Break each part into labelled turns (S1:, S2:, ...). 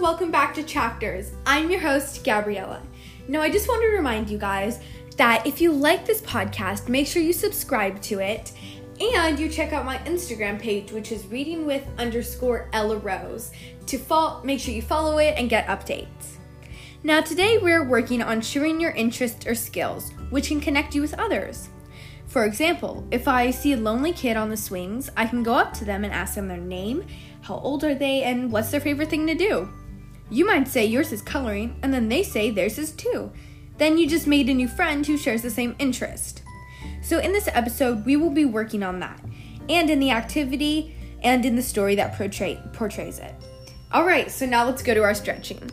S1: welcome back to Chapters. I'm your host, Gabriella. Now, I just want to remind you guys that if you like this podcast, make sure you subscribe to it and you check out my Instagram page, which is reading with underscore Ella Rose, to follow, make sure you follow it and get updates. Now, today we're working on sharing your interests or skills, which can connect you with others. For example, if I see a lonely kid on the swings, I can go up to them and ask them their name, how old are they, and what's their favorite thing to do. You might say yours is coloring, and then they say theirs is too. Then you just made a new friend who shares the same interest. So, in this episode, we will be working on that, and in the activity, and in the story that portray- portrays it. All right, so now let's go to our stretching.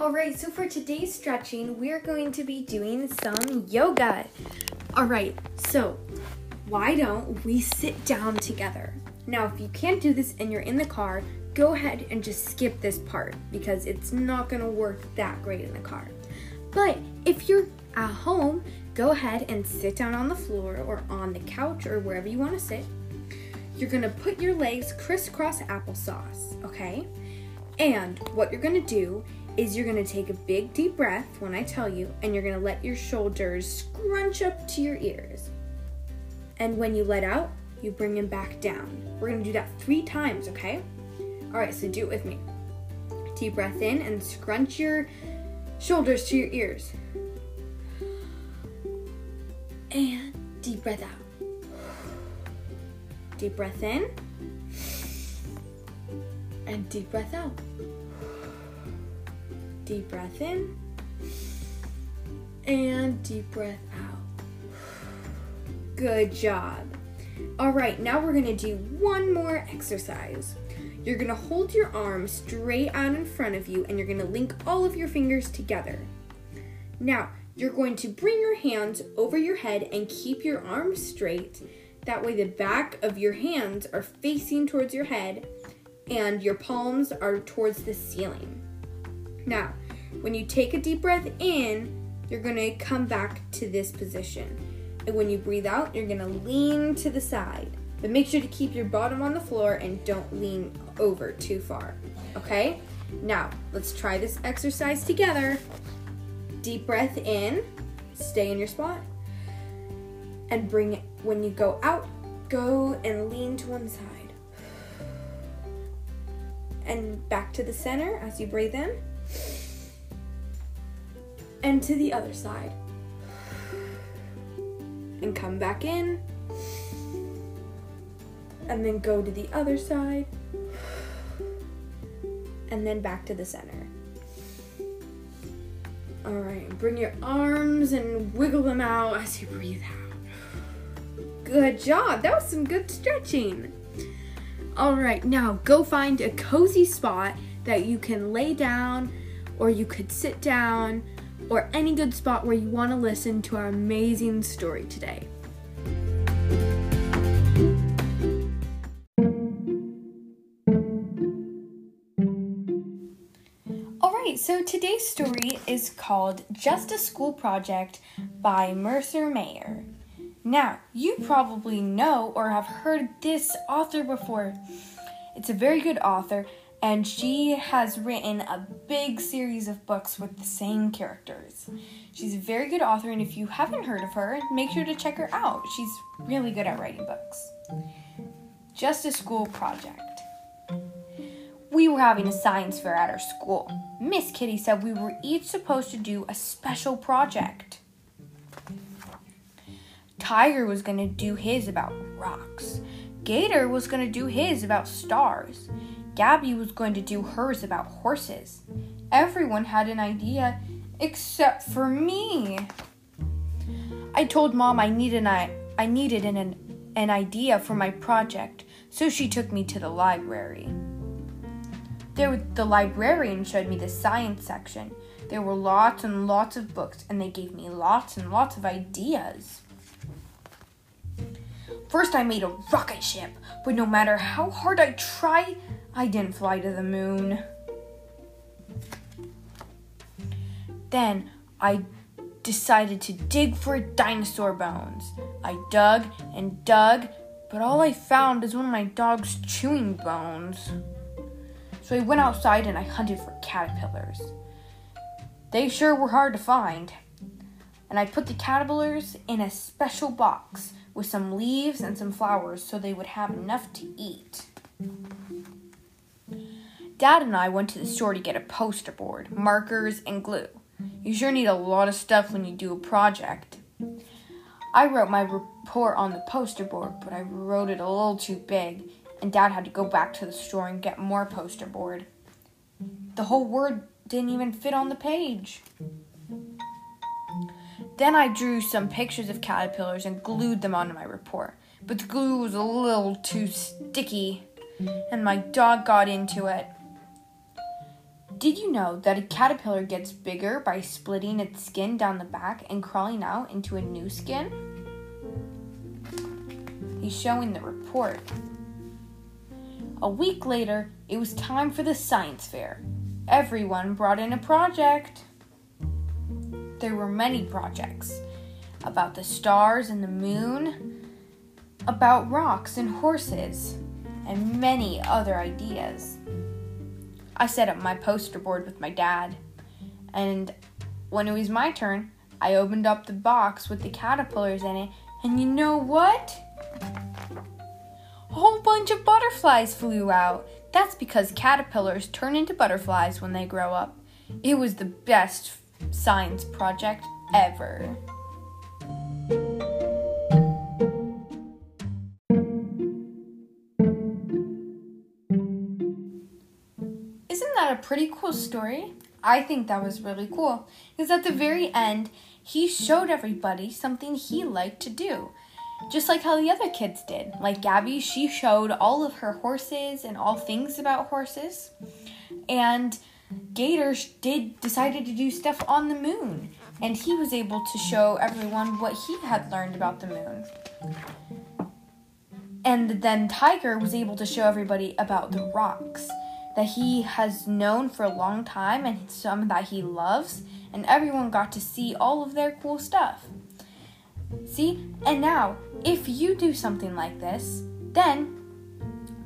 S1: Alright, so for today's stretching, we're going to be doing some yoga. Alright, so why don't we sit down together? Now, if you can't do this and you're in the car, go ahead and just skip this part because it's not going to work that great in the car. But if you're at home, go ahead and sit down on the floor or on the couch or wherever you want to sit. You're going to put your legs crisscross applesauce, okay? And what you're going to do is you're gonna take a big deep breath when I tell you, and you're gonna let your shoulders scrunch up to your ears. And when you let out, you bring them back down. We're gonna do that three times, okay? All right, so do it with me. Deep breath in and scrunch your shoulders to your ears. And deep breath out. Deep breath in. And deep breath out. Deep breath in and deep breath out. Good job. All right, now we're gonna do one more exercise. You're gonna hold your arms straight out in front of you and you're gonna link all of your fingers together. Now, you're going to bring your hands over your head and keep your arms straight. That way, the back of your hands are facing towards your head and your palms are towards the ceiling. Now, when you take a deep breath in, you're gonna come back to this position. And when you breathe out, you're gonna lean to the side. But make sure to keep your bottom on the floor and don't lean over too far. Okay? Now, let's try this exercise together. Deep breath in, stay in your spot. And bring it, when you go out, go and lean to one side. And back to the center as you breathe in and to the other side. And come back in. And then go to the other side. And then back to the center. All right, bring your arms and wiggle them out as you breathe out. Good job. That was some good stretching. All right, now go find a cozy spot that you can lay down or you could sit down or any good spot where you want to listen to our amazing story today. Alright, so today's story is called Just a School Project by Mercer Mayer. Now, you probably know or have heard this author before. It's a very good author, and she has written a big series of books with the same characters. She's a very good author, and if you haven't heard of her, make sure to check her out. She's really good at writing books. Just a school project. We were having a science fair at our school. Miss Kitty said we were each supposed to do a special project. Tiger was going to do his about rocks. Gator was going to do his about stars. Gabby was going to do hers about horses. Everyone had an idea except for me. I told mom I needed an, I needed an, an idea for my project, so she took me to the library. There, the librarian showed me the science section. There were lots and lots of books, and they gave me lots and lots of ideas. First, I made a rocket ship, but no matter how hard I tried, I didn't fly to the moon. Then I decided to dig for dinosaur bones. I dug and dug, but all I found is one of my dog's chewing bones. So I went outside and I hunted for caterpillars. They sure were hard to find. And I put the caterpillars in a special box with some leaves and some flowers so they would have enough to eat. Dad and I went to the store to get a poster board, markers, and glue. You sure need a lot of stuff when you do a project. I wrote my report on the poster board, but I wrote it a little too big, and Dad had to go back to the store and get more poster board. The whole word didn't even fit on the page. Then I drew some pictures of caterpillars and glued them onto my report, but the glue was a little too sticky, and my dog got into it. Did you know that a caterpillar gets bigger by splitting its skin down the back and crawling out into a new skin? He's showing the report. A week later, it was time for the science fair. Everyone brought in a project. There were many projects about the stars and the moon, about rocks and horses, and many other ideas. I set up my poster board with my dad, and when it was my turn, I opened up the box with the caterpillars in it, and you know what? A whole bunch of butterflies flew out. That's because caterpillars turn into butterflies when they grow up. It was the best science project ever. A pretty cool story? I think that was really cool because at the very end, he showed everybody something he liked to do. Just like how the other kids did. Like Gabby, she showed all of her horses and all things about horses. And Gator did decided to do stuff on the moon, and he was able to show everyone what he had learned about the moon. And then Tiger was able to show everybody about the rocks that he has known for a long time and some that he loves, and everyone got to see all of their cool stuff. See? And now, if you do something like this, then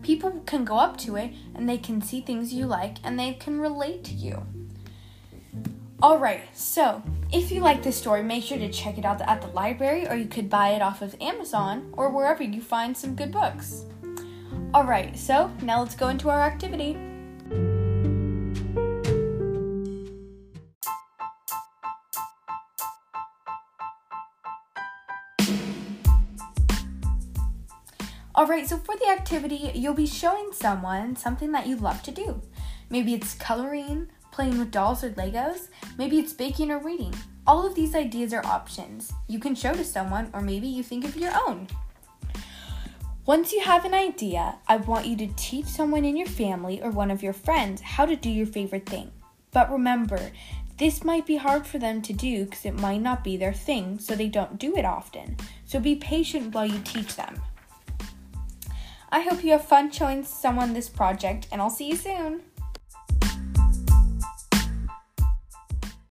S1: people can go up to it and they can see things you like and they can relate to you. Alright, so if you like this story, make sure to check it out at the library or you could buy it off of Amazon or wherever you find some good books. Alright, so now let's go into our activity. Alright, so for the activity, you'll be showing someone something that you love to do. Maybe it's coloring, playing with dolls or Legos, maybe it's baking or reading. All of these ideas are options you can show to someone, or maybe you think of your own. Once you have an idea, I want you to teach someone in your family or one of your friends how to do your favorite thing. But remember, this might be hard for them to do because it might not be their thing, so they don't do it often. So be patient while you teach them. I hope you have fun showing someone this project, and I'll see you soon.